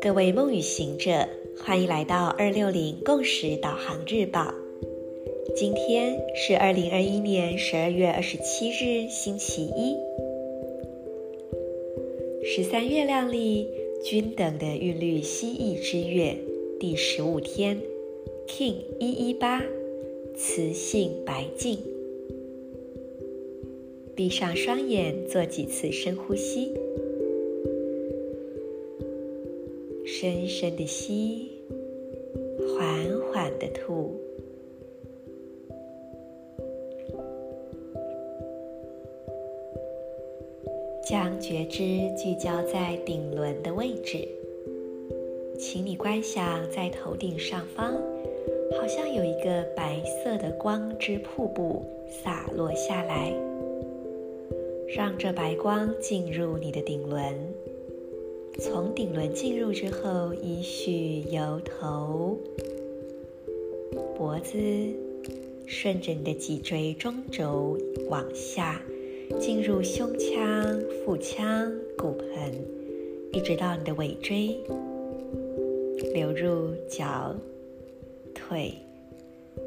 各位梦与行者，欢迎来到二六零共识导航日报。今天是二零二一年十二月二十七日，星期一。十三月亮里均等的韵律蜥蜴之月第十五天，King 一一八，雌性白净。闭上双眼，做几次深呼吸。深深的吸，缓缓的吐，将觉知聚焦在顶轮的位置。请你观想，在头顶上方，好像有一个白色的光之瀑布洒落下来，让这白光进入你的顶轮。从顶轮进入之后，依序由头、脖子，顺着你的脊椎中轴往下，进入胸腔、腹腔、骨盆，一直到你的尾椎，流入脚、腿、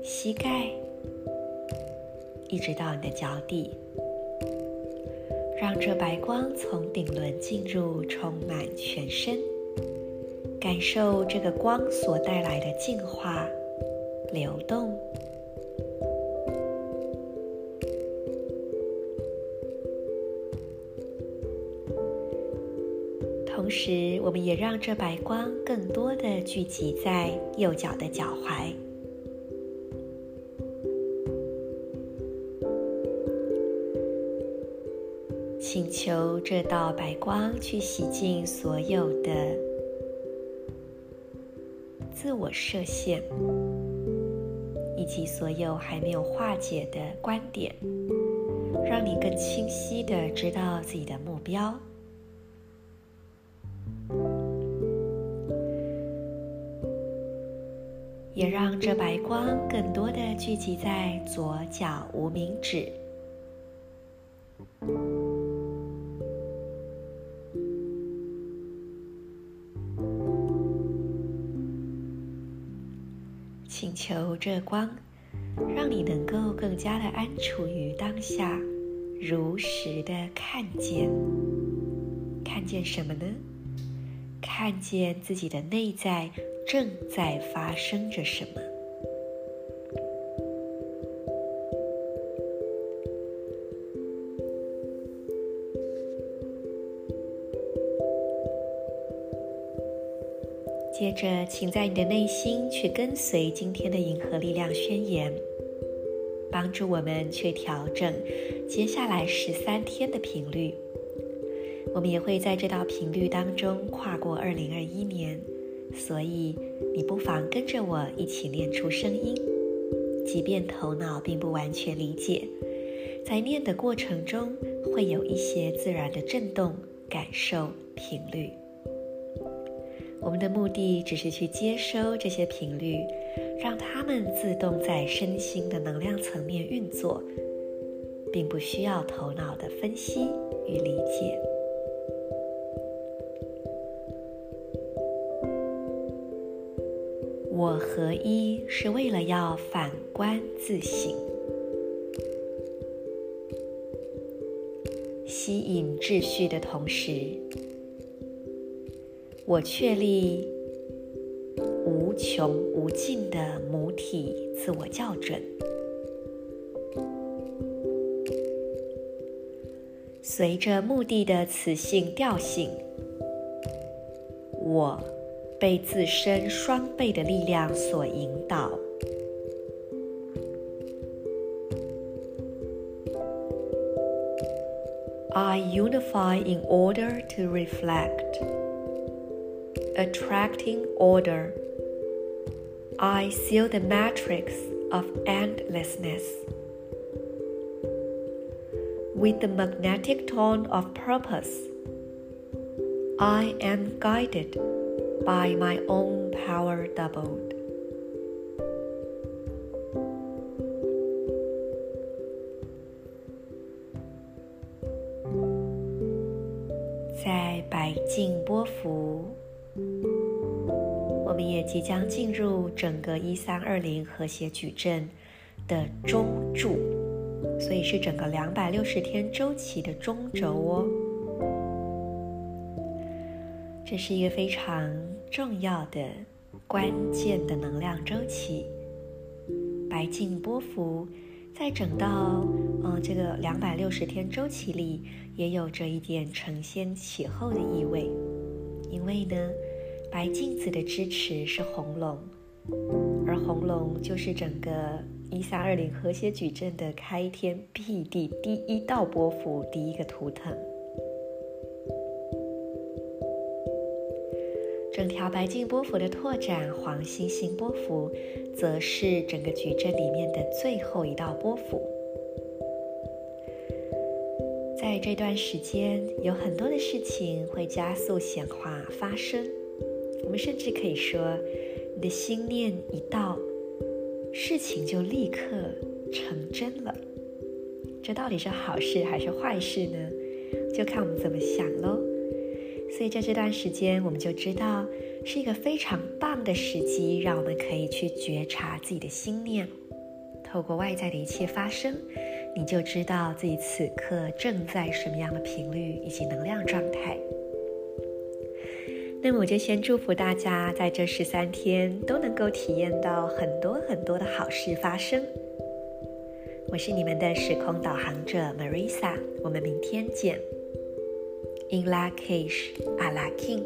膝盖，一直到你的脚底。让这白光从顶轮进入，充满全身，感受这个光所带来的净化、流动。同时，我们也让这白光更多的聚集在右脚的脚踝。请求这道白光去洗净所有的自我设限，以及所有还没有化解的观点，让你更清晰的知道自己的目标，也让这白光更多的聚集在左脚无名指。请求这光，让你能够更加的安处于当下，如实的看见。看见什么呢？看见自己的内在正在发生着什么。接着，请在你的内心去跟随今天的银河力量宣言，帮助我们去调整接下来十三天的频率。我们也会在这道频率当中跨过二零二一年，所以你不妨跟着我一起念出声音，即便头脑并不完全理解，在念的过程中会有一些自然的震动，感受频率。我们的目的只是去接收这些频率，让它们自动在身心的能量层面运作，并不需要头脑的分析与理解。我合一是为了要反观自省，吸引秩序的同时。我确立无穷无尽的母体自我校准，随着目的的磁性调性，我被自身双倍的力量所引导。I unify in order to reflect. attracting order. I seal the matrix of endlessness. With the magnetic tone of purpose, I am guided by my own power doubled. 我们也即将进入整个一三二零和谐矩阵的中柱，所以是整个两百六十天周期的中轴哦。这是一个非常重要的、关键的能量周期。白镜波幅在整到嗯这个两百六十天周期里，也有着一点承先启后的意味。因为呢，白镜子的支持是红龙，而红龙就是整个一三二零和谐矩阵的开天辟地第一道波幅，第一个图腾。整条白镜波幅的拓展，黄星星波幅，则是整个矩阵里面的最后一道波幅。在这段时间，有很多的事情会加速显化发生。我们甚至可以说，你的心念一到，事情就立刻成真了。这到底是好事还是坏事呢？就看我们怎么想喽。所以在这段时间，我们就知道是一个非常棒的时机，让我们可以去觉察自己的心念。透过外在的一切发生，你就知道自己此刻正在什么样的频率以及能量状态。那么我就先祝福大家在这十三天都能够体验到很多很多的好事发生。我是你们的时空导航者 Marisa，我们明天见。In Lak'ech Ala K'in